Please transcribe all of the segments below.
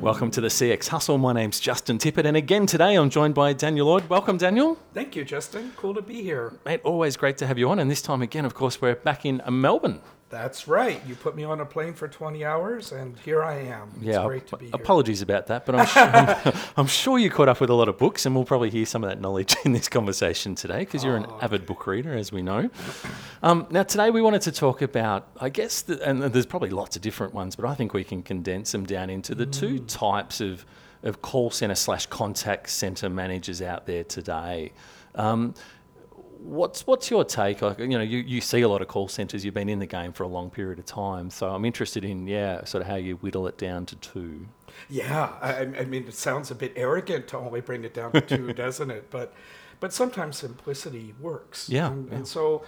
Welcome to the CX Hustle. My name's Justin Tippett, and again today I'm joined by Daniel Ord. Welcome, Daniel. Thank you, Justin. Cool to be here. Mate, always great to have you on, and this time again, of course, we're back in Melbourne. That's right. You put me on a plane for 20 hours, and here I am. It's yeah, great to be here. apologies about that, but I'm sure, I'm, I'm sure you caught up with a lot of books, and we'll probably hear some of that knowledge in this conversation today because you're an Oh, avid book reader, as we know. Um, now, today we wanted to talk about, I guess, the, and there's probably lots of different ones, but I think we can condense them down into the two types of, of call center slash contact center managers out there today. Um, What's what's your take? Like, you know, you, you see a lot of call centers. You've been in the game for a long period of time, so I'm interested in yeah, sort of how you whittle it down to two. Yeah, I, I mean, it sounds a bit arrogant to only bring it down to two, doesn't it? But, but sometimes simplicity works. Yeah, And, yeah. and so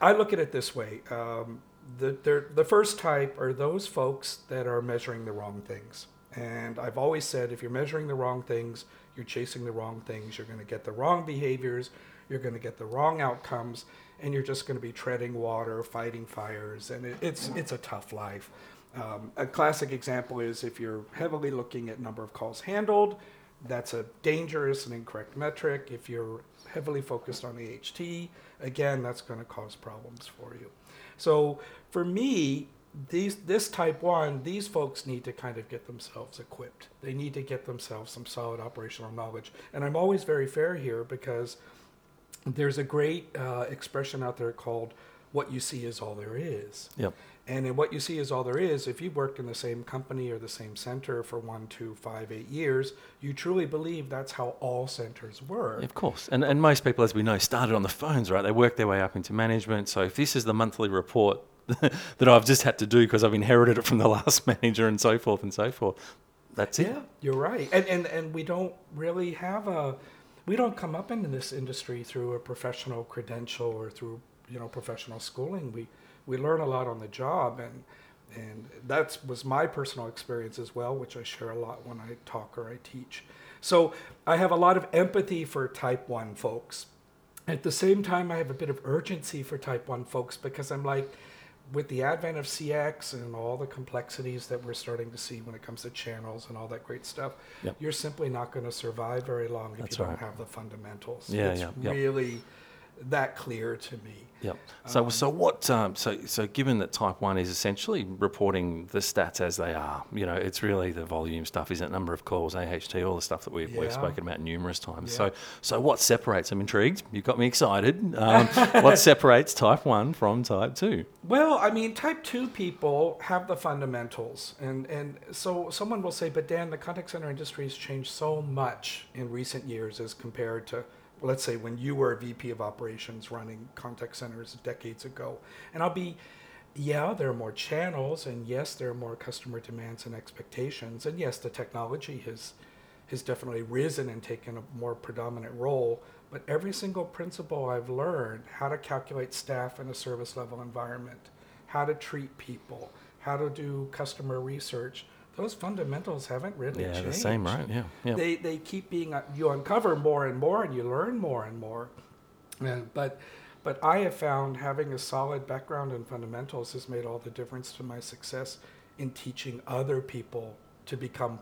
I look at it this way. Um, the, the first type are those folks that are measuring the wrong things. And I've always said if you're measuring the wrong things, you're chasing the wrong things, you're going to get the wrong behaviors, you're going to get the wrong outcomes, and you're just going to be treading water, fighting fires, and it, it's, it's a tough life. Um, a classic example is if you're heavily looking at number of calls handled, that's a dangerous and incorrect metric. If you're heavily focused on AHT, again, that's going to cause problems for you. So for me, these this type one, these folks need to kind of get themselves equipped. They need to get themselves some solid operational knowledge. And I'm always very fair here because there's a great uh, expression out there called "what you see is all there is." Yep. And in what you see is all there is, if you've worked in the same company or the same center for one, two, five, eight years, you truly believe that's how all centers work. Of course, and and most people, as we know, started on the phones, right? They work their way up into management. So if this is the monthly report that I've just had to do because I've inherited it from the last manager and so forth and so forth, that's it. Yeah, you're right. And, and and we don't really have a we don't come up into this industry through a professional credential or through, you know, professional schooling. We we learn a lot on the job and and that was my personal experience as well, which I share a lot when I talk or I teach. So I have a lot of empathy for type 1 folks. At the same time, I have a bit of urgency for type 1 folks because I'm like, with the advent of CX and all the complexities that we're starting to see when it comes to channels and all that great stuff, Yep. you're simply not going to survive very long if That's you don't right. have the fundamentals. Yeah, it's yeah, yep. That clear to me. Yep. So, so what? Um, so, so given that Type One is essentially reporting the stats as they are, you know, it's really the volume stuff, isn't it? Number of calls, AHT, all the stuff that we've, we've spoken about numerous times. Yeah. So, so what separates? I'm intrigued. You've got me excited. Um, what separates Type One from Type Two? Well, I mean, type 2 people have the fundamentals. And, and so someone will say, but Dan, the contact center industry has changed so much in recent years as compared to, let's say, when you were a VP of operations running contact centers decades ago. And I'll be, yeah, there are more channels, and yes, there are more customer demands and expectations. And yes, the technology has, has definitely risen and taken a more predominant role. But every single principle I've learned how to calculate staff in a service level environment, how to treat people, how to do customer research, those fundamentals haven't really Yeah, changed. the same, right? Yeah, yeah. They, they keep being, uh, you uncover more and more and you learn more and more. Yeah, but, but I have found having a solid background in fundamentals has made all the difference to my success in teaching other people to become,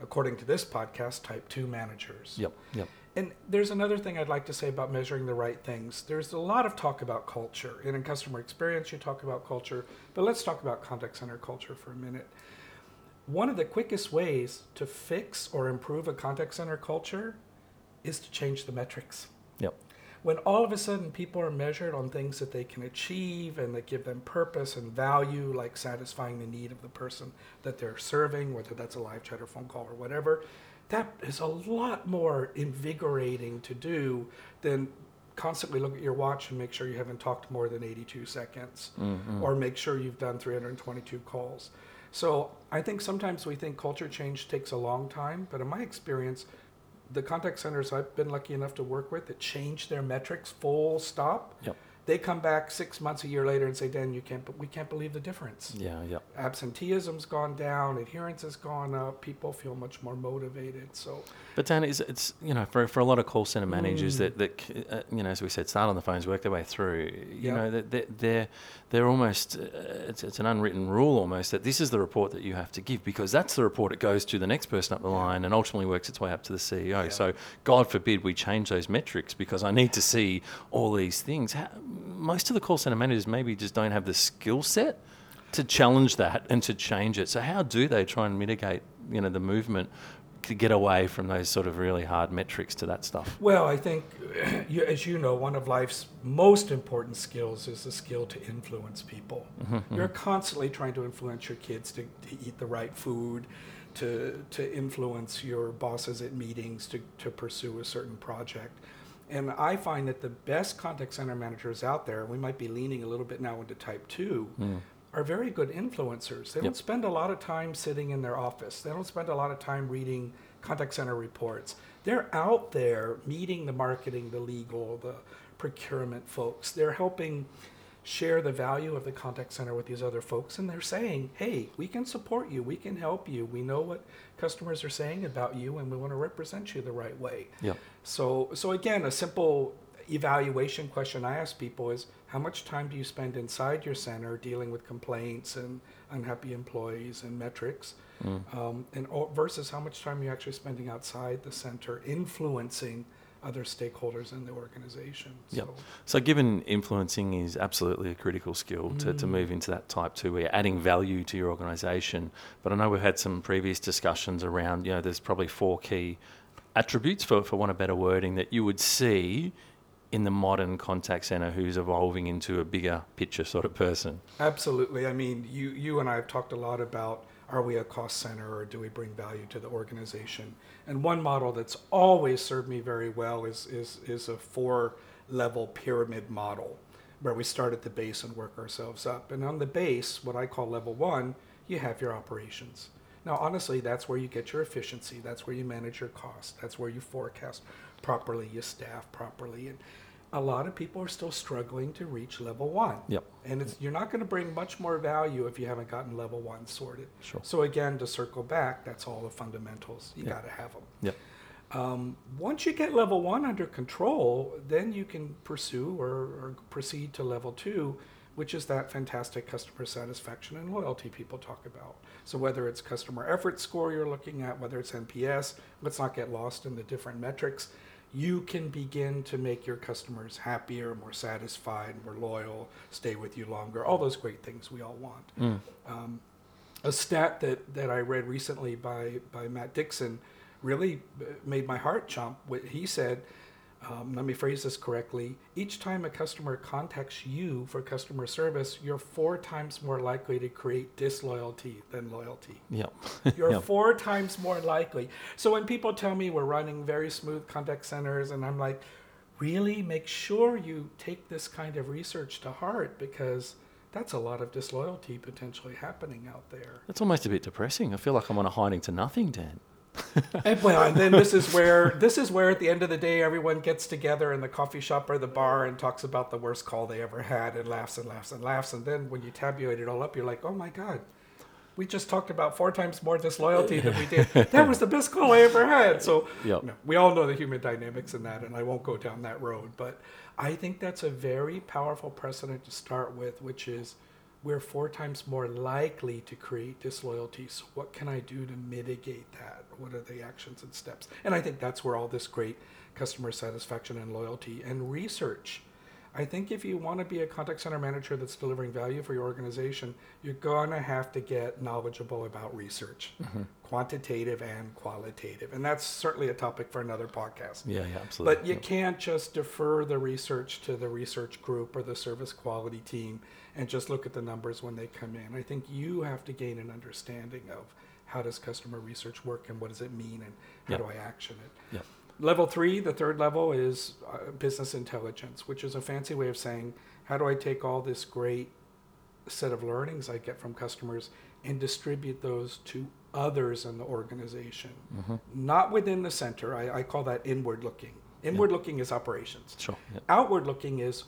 according to this podcast, type 2 managers. Yep. Yep. And there's another thing I'd like to say about measuring the right things. There's a lot of talk about culture. And in customer experience, you talk about culture. But let's talk about contact center culture for a minute. One of the quickest ways to fix or improve a contact center culture is to change the metrics. Yep. When all of a sudden people are measured on things that they can achieve and that give them purpose and value, like satisfying the need of the person that they're serving, whether that's a live chat or phone call or whatever, that is a lot more invigorating to do than constantly look at your watch and make sure you haven't talked more than 82 seconds mm-hmm. or make sure you've done 322 calls. So I think sometimes we think culture change takes a long time, but in my experience, the contact centers I've been lucky enough to work with that changed their metrics full stop, Yep. They come back six months, a year later, and say, "Dan, you can't. We can't believe the difference. Yeah, yeah. Absenteeism's gone down. Adherence has gone up. People feel much more motivated. So, But Dan, it's, it's you know for, for a lot of call center managers Mm. that that uh, you know as we said start on the phones work their way through. You Yeah. know that they're, they're they're almost uh, it's, it's an unwritten rule almost that this is the report that you have to give because that's the report that goes to the next person up the line and ultimately works its way up to the CEO. Yeah. So God forbid we change those metrics because I need to see all these things. How, most of the call center managers maybe just don't have the skill set to challenge that and to change it. So how do they try and mitigate, you know, the movement to get away from those sort of really hard metrics to that stuff? well, I think, as you know, one of life's most important skills is the skill to influence people. Mm-hmm, You're mm-hmm. constantly trying to influence your kids to, to eat the right food, to to influence your bosses at meetings to to pursue a certain project. And I find that the best contact center managers out there, we might be leaning a little bit now into type two, hmm. are very good influencers. They Yep. don't spend a lot of time sitting in their office. They don't spend a lot of time reading contact center reports. They're out there meeting the marketing, the legal, the procurement folks. They're helping share the value of the contact center with these other folks and they're saying, "Hey, we can support you. We can help you. We know what customers are saying about you and we want to represent you the right way." Yeah. So, so again, a simple evaluation question I ask people is how much time do you spend inside your center dealing with complaints and unhappy employees and metrics, um, and versus how much time you're actually spending outside the center influencing other stakeholders in the organization. Yep. So, So, given influencing is absolutely a critical skill to, to mm. move into that type two, where you're adding value to your organisation. But I know we've had some previous discussions around, you know, there's probably four key attributes, for, for want of better wording, that you would see in the modern contact centre who's evolving into a bigger picture sort of person. Absolutely. I mean, you, you and I have talked a lot about are we a cost center or do we bring value to the organization? And one model that's always served me very well is, is, is a four level pyramid model where we start at the base and work ourselves up. And on the base, what I call level one, you have your operations. Now, honestly, that's where you get your efficiency. That's where you manage your costs. That's where you forecast properly, you staff properly. And a lot of people are still struggling to reach level one. Yep. And it's, you're not going to bring much more value if you haven't gotten level one sorted. Sure. So again, to circle back, that's all the fundamentals. You Yeah. got to have them. Yep. Um, once you get level one under control, then you can pursue or, or proceed to level two, which is that fantastic customer satisfaction and loyalty people talk about. So whether it's customer effort score you're looking at, whether it's NPS, let's not get lost in the different metrics. You can begin to make your customers happier, more satisfied, more loyal, stay with you longer, all those great things we all want um, a stat that, that I read recently by, by Matt Dixon really made my heart jump. He said, um, let me phrase this correctly each time a customer contacts you for customer service, you're four times more likely to create disloyalty than loyalty. Yep. You're Yep. four times more likely. So when people tell me we're running very smooth contact centers, and I'm like, really make sure you take this kind of research to heart because that's a lot of disloyalty potentially happening out there. That's almost a bit depressing. I feel like I'm on a hiding to nothing, Dan. And, well, and then this is where this is where at the end of the day everyone gets together in the coffee shop or the bar and talks about the worst call they ever had and laughs and laughs and laughs. And then when you tabulate it all up, you're like, oh my god, we just talked about four times more disloyalty than we did. That was the best call I ever had. So Yep. no, we all know the human dynamics in that, and I won't go down that road. But I think that's a very powerful precedent to start with, which is we're four times more likely to create disloyalty. So, what can I do to mitigate that? What are the actions and steps? And I think that's where all this great customer satisfaction and loyalty and research. I think if you want to be a contact center manager that's delivering value for your organization, you're going to have to get knowledgeable about research, mm-hmm. quantitative and qualitative. And that's certainly a topic for another podcast. Yeah, yeah, absolutely. But you Yep. can't just defer the research to the research group or the service quality team and just look at the numbers when they come in. I think you have to gain an understanding of how does customer research work and what does it mean and how Yep. do I action it. Yep. Level three, the third level is uh, business intelligence, which is a fancy way of saying how do I take all this great set of learnings I get from customers and distribute those to others in the organization, Mm-hmm. not within the center. I, I call that inward looking. Inward looking is operations. Sure. Yep. Outward looking is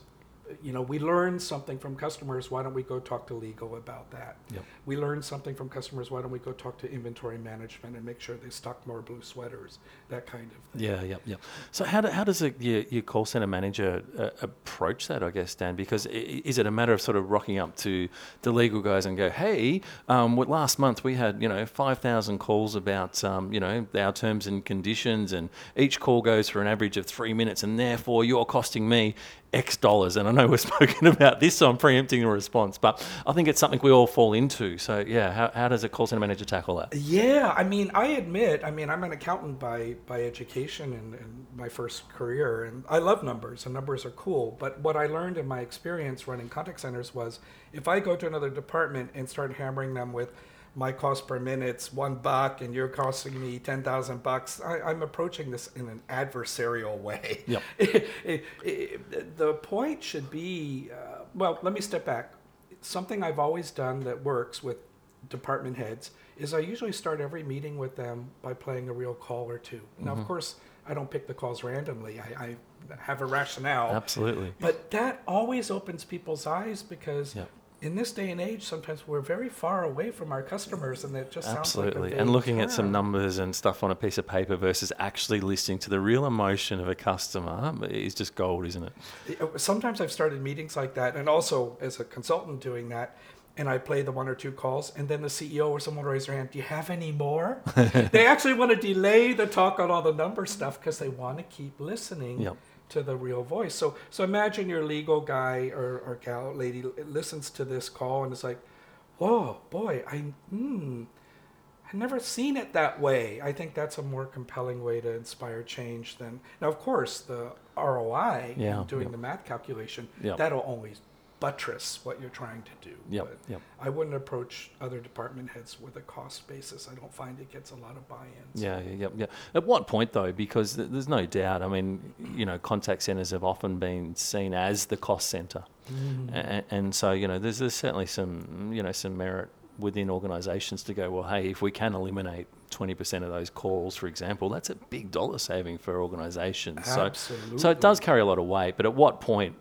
you know, we learn something from customers. Why don't we go talk to legal about that? Yep. We learn something from customers. Why don't we go talk to inventory management and make sure they stock more blue sweaters? That kind of thing. Yeah, yep, yep. So how, do, how does a, your, your call center manager uh, approach that, I guess, Dan? Because is it a matter of sort of rocking up to the legal guys and go, hey, um, what, last month we had, you know, 5,000 calls about, um, you know, our terms and conditions and each call goes for an average of three minutes and therefore you're costing me X dollars. And I know we've spoken about this, so I'm preempting a response, but I think it's something we all fall into. So yeah, how, how does a call center manager tackle that? Yeah, I mean, I admit, I mean, I'm an accountant by by education and, and my first career, and I love numbers, and numbers are cool. But what I learned in my experience running contact centers was, if I go to another department and start hammering them with my cost per minute's one buck and you're costing me 10,000 bucks, I, I'm approaching this in an adversarial way. Yep. It- it- the point should be, uh, well, let me step back. Something I've always done that works with department heads is I usually start every meeting with them by playing a real call or 2 Now, Mm-hmm. of course, I don't pick the calls randomly. I, I have a rationale. Absolutely. But that always opens people's eyes because Yep. In this day and age, sometimes we're very far away from our customers, and it just sounds Absolutely. like and looking at some numbers and stuff on a piece of paper versus actually listening to the real emotion of a customer is just gold, isn't it? Sometimes I've started meetings like that, and also as a consultant doing that. And I play the one or two calls, and then the CEO or someone will raise their hand. Do you have any more? they actually want to delay the talk on all the number stuff because they want to keep listening Yep. To the real voice. So, so imagine your legal guy or, or gal lady listens to this call and it's like, "Whoa, boy, I hmm, I've never seen it that way." I think that's a more compelling way to inspire change than now. Of course, the ROI, Yeah, doing the math calculation, Yep. that'll always buttress what you're trying to do. Yep, yep. I wouldn't approach other department heads with a cost basis. I don't find it gets a lot of buy-ins. Yeah, yeah, yeah, yeah. At what point, though? Because th- there's no doubt. I mean, you know, contact centres have often been seen as the cost centre, mm-hmm. and, and so you know, there's, there's certainly some you know some merit within organisations to go. Well, hey, if we can eliminate 20% of those calls, for example, that's a big dollar saving for organisations. So, so it does carry a lot of weight. But at what point?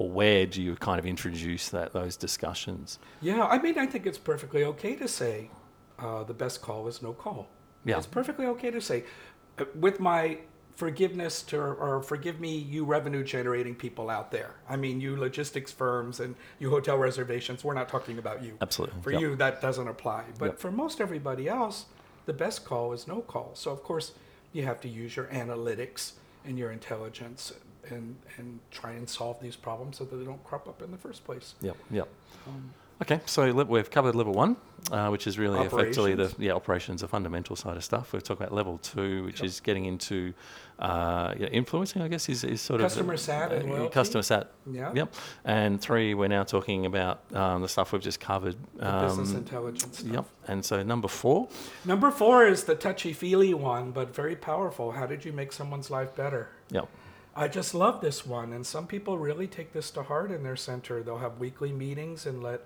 Or where do you kind of introduce that those discussions? Yeah, I mean, I think it's perfectly okay to say uh, the best call is no call. Yeah. It's perfectly okay to say, uh, with my forgiveness to, or forgive me, you revenue generating people out there. I mean, you logistics firms and you hotel reservations, we're not talking about you. Absolutely. For Yep. you, that doesn't apply. But Yep. for most everybody else, the best call is no call. So, of course, you have to use your analytics and your intelligence and, and try and solve these problems so that they don't crop up in the first place. Yep, yep. Um, Okay, so we've covered level one, uh, which is really effectively the Operations. yeah operations, the fundamental side of stuff. We've talked about level two, which Yep. is getting into uh, yeah, influencing. I guess is, is sort Customer of customer sat and uh, loyalty. customer sat. Yeah. Yep. And three, we're now talking about um, the stuff we've just covered. The business Um, intelligence stuff. Yep. And so number four, Number four is the touchy feely one, but very powerful. How did you make someone's life better? yep, I just love this one, and some people really take this to heart in their center. They'll have weekly meetings and let,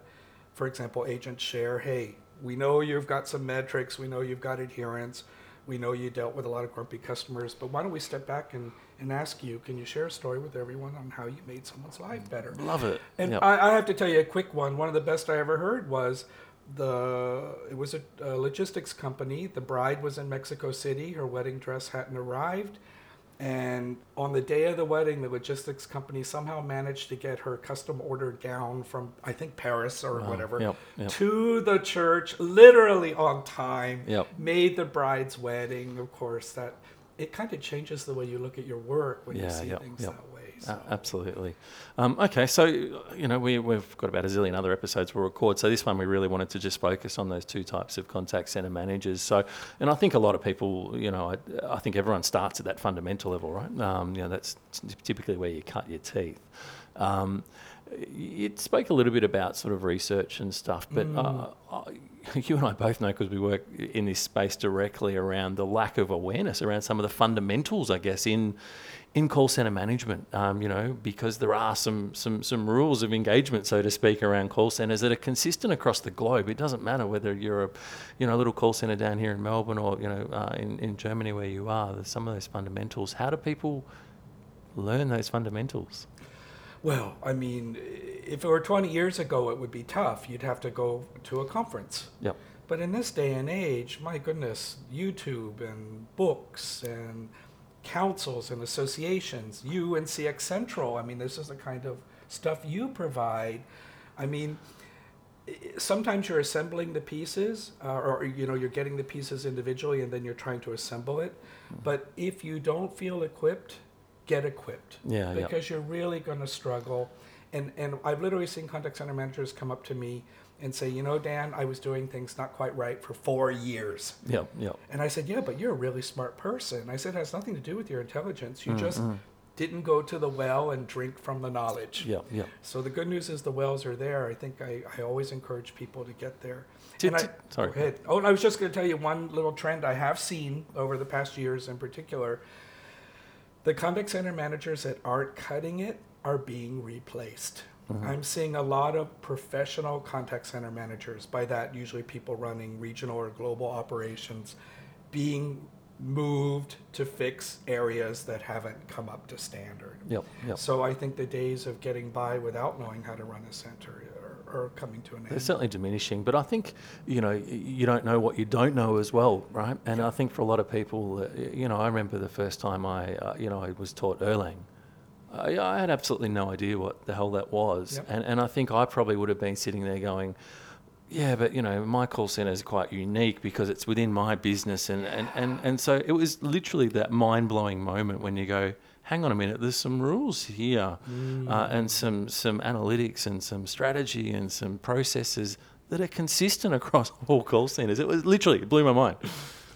for example, agents share, hey, we know you've got some metrics, we know you've got adherence, we know you dealt with a lot of grumpy customers, but why don't we step back and, and ask you, can you share a story with everyone on how you made someone's life better? love it. And Yep. I, I have to tell you a quick one. One of the best I ever heard was the it was a, a logistics company. The bride was in Mexico City. Her wedding dress hadn't arrived, and on the day of the wedding, the logistics company somehow managed to get her custom ordered gown from I think Paris or Wow. whatever Yep, yep. to the church, literally on time. Yep. Made the bride's wedding. Of course, that it kind of changes the way you look at your work when you see things that way. So. absolutely. Um, okay, so you know we, we've got about a zillion other episodes we'll record. So this one we really wanted to just focus on those two types of contact center managers. So, and I think a lot of people, you know, I, I think everyone starts at that fundamental level, right? Um, you know, that's typically where you cut your teeth. Um, you spoke a little bit about sort of research and stuff, but uh, I, you and I both know because we work in this space directly around the lack of awareness around some of the fundamentals, I guess, in in call center management. Um, you know, because there are some some some rules of engagement, so to speak, around call centers that are consistent across the globe. It doesn't matter whether you're a you know a little call center down here in Melbourne or you know uh, in in Germany where you are. There's some of those fundamentals. How do people learn those fundamentals? Well, I mean, if it were 20 years ago, it would be tough. You'd have to go to a conference. Yep. But in this day and age, my goodness, YouTube and books and councils and associations, you and CX Central, I mean, this is the kind of stuff you provide. I mean, sometimes you're assembling the pieces uh, or you know you're getting the pieces individually and then you're trying to assemble it mm-hmm. but if you don't feel equipped get equipped yeah because you're really going to struggle and and i've literally seen contact center managers come up to me and say you know dan i was doing things not quite right for four years yeah yeah and i said yeah but you're a really smart person i said it has nothing to do with your intelligence you mm-hmm. just didn't go to the well and drink from the knowledge. Yeah, yeah. So the good news is the wells are there. I think I, I always encourage people to get there. Did, I, sorry. Go ahead. Oh, I was just going to tell you one little trend I have seen over the past years in particular. The contact center managers that aren't cutting it are being replaced. Mm-hmm. I'm seeing a lot of professional contact center managers, by that, usually people running regional or global operations, being moved to fix areas that haven't come up to standard. Yep, yep. So I think the days of getting by without knowing how to run a center are, are coming to an end. They're certainly diminishing, but I think you know you don't know what you don't know as well, right? And yep. I think for a lot of people, uh, you know, I remember the first time I, uh, you know, I was taught Erlang. I, I had absolutely no idea what the hell that was, yep. and and I think I probably would have been sitting there going yeah, but you know, my call center is quite unique because it's within my business, and, and, and, and so it was literally that mind blowing moment when you go, hang on a minute, there's some rules here, mm. uh, and some some analytics and some strategy and some processes that are consistent across all call centers. It was literally it blew my mind.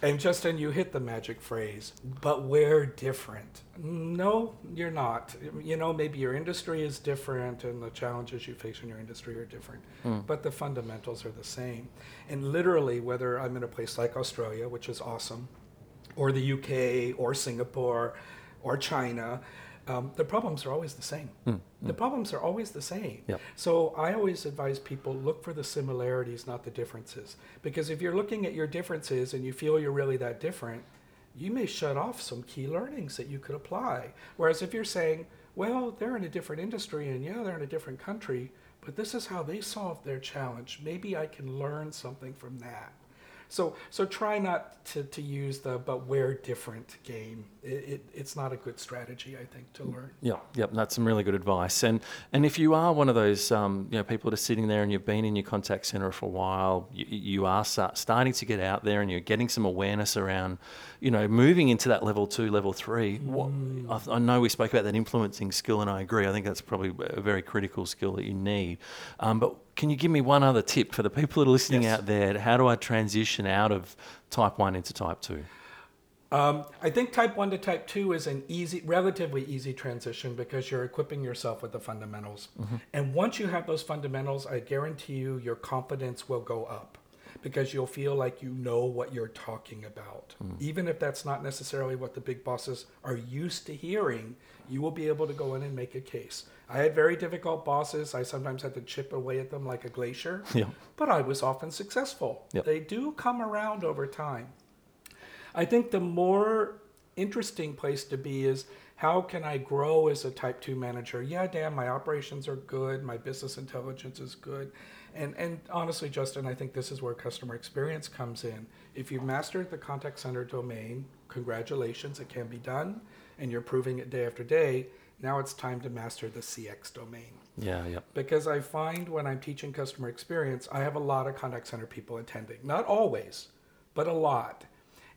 And Justin, you hit the magic phrase, but we're different. No, you're not. You know, maybe your industry is different and the challenges you face in your industry are different, mm. but the fundamentals are the same. And literally, whether I'm in a place like Australia, which is awesome, or the UK, or Singapore, or China, um, the problems are always the same. Mm, the problems are always the same. Yep. So I always advise people look for the similarities, not the differences. Because if you're looking at your differences and you feel you're really that different, you may shut off some key learnings that you could apply. Whereas if you're saying, well, they're in a different industry and yeah, they're in a different country, but this is how they solved their challenge. Maybe I can learn something from that. So so try not to, to use the but we're different game. It, it, it's not a good strategy, I think, to learn. Yeah, yep, that's some really good advice. And and if you are one of those um, you know people that are sitting there and you've been in your contact center for a while, you, you are start, starting to get out there and you're getting some awareness around, you know, moving into that level two, level three. Mm. What, I, I, know we spoke about that influencing skill, and I agree. I think that's probably a very critical skill that you need. Um, but can you give me one other tip for the people that are listening yes. out there? How do I transition out of type 1 into type 2? Um, I think type 1 to type 2 is an easy, relatively easy transition because you're equipping yourself with the fundamentals. Mm-hmm. And once you have those fundamentals, I guarantee you your confidence will go up because you'll feel like you know what you're talking about. Mm. Even if that's not necessarily what the big bosses are used to hearing, you will be able to go in and make a case. I had very difficult bosses. I sometimes had to chip away at them like a glacier, yeah. but I was often successful. Yep. They do come around over time. I think the more interesting place to be is how can I grow as a type 2 manager? Yeah, damn, my operations are good, my business intelligence is good. And, and honestly, Justin, I think this is where customer experience comes in. If you've mastered the contact center domain, congratulations, it can be done, and you're proving it day after day now it's time to master the CX domain. Yeah, yeah. Because I find when I'm teaching customer experience, I have a lot of contact center people attending. Not always, but a lot.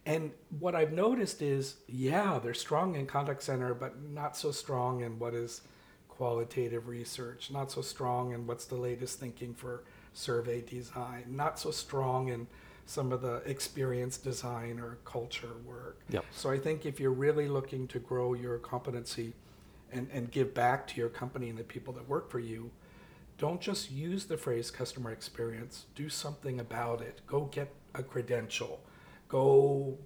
And what I've noticed is, yeah, they're strong in contact center, but not so strong in what is qualitative research, not so strong in what's the latest thinking for survey design, not so strong in some of the experience design or culture work. Yep. So I think if you're really looking to grow your competency, and, and give back to your company and the people that work for you, don't just use the phrase customer experience. Do something about it. Go get a credential. Go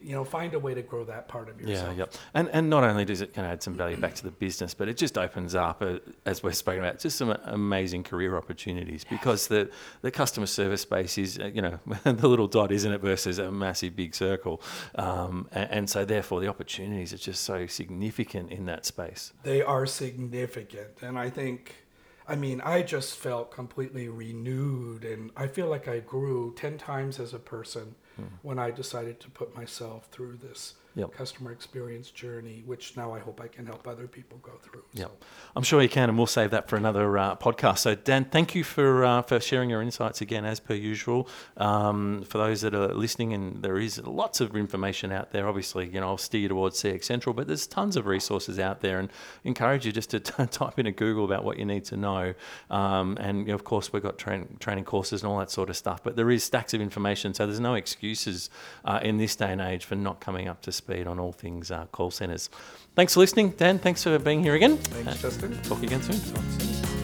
you know, find a way to grow that part of yourself. Yeah, yep. And and not only does it kind of add some value back to the business, but it just opens up, uh, as we're speaking about, just some amazing career opportunities because the the customer service space is, uh, you know, the little dot, isn't it, versus a massive big circle, um, and, and so therefore the opportunities are just so significant in that space. They are significant, and I think. I mean, I just felt completely renewed, and I feel like I grew 10 times as a person when I decided to put myself through this yep. customer experience journey, which now I hope I can help other people go through. Yeah, so. I'm sure you can, and we'll save that for another uh, podcast. So, Dan, thank you for uh, for sharing your insights again, as per usual. Um, for those that are listening, and there is lots of information out there. Obviously, you know, I'll steer you towards CX Central, but there's tons of resources out there, and encourage you just to t- type into Google about what you need to know. Um, and you know, of course, we've got train- training courses and all that sort of stuff, but there is stacks of information, so there's no excuses uh, in this day and age for not coming up to speed on all things uh, call centres. Thanks for listening, Dan. Thanks for being here again. Thanks, Justin. Talk again soon.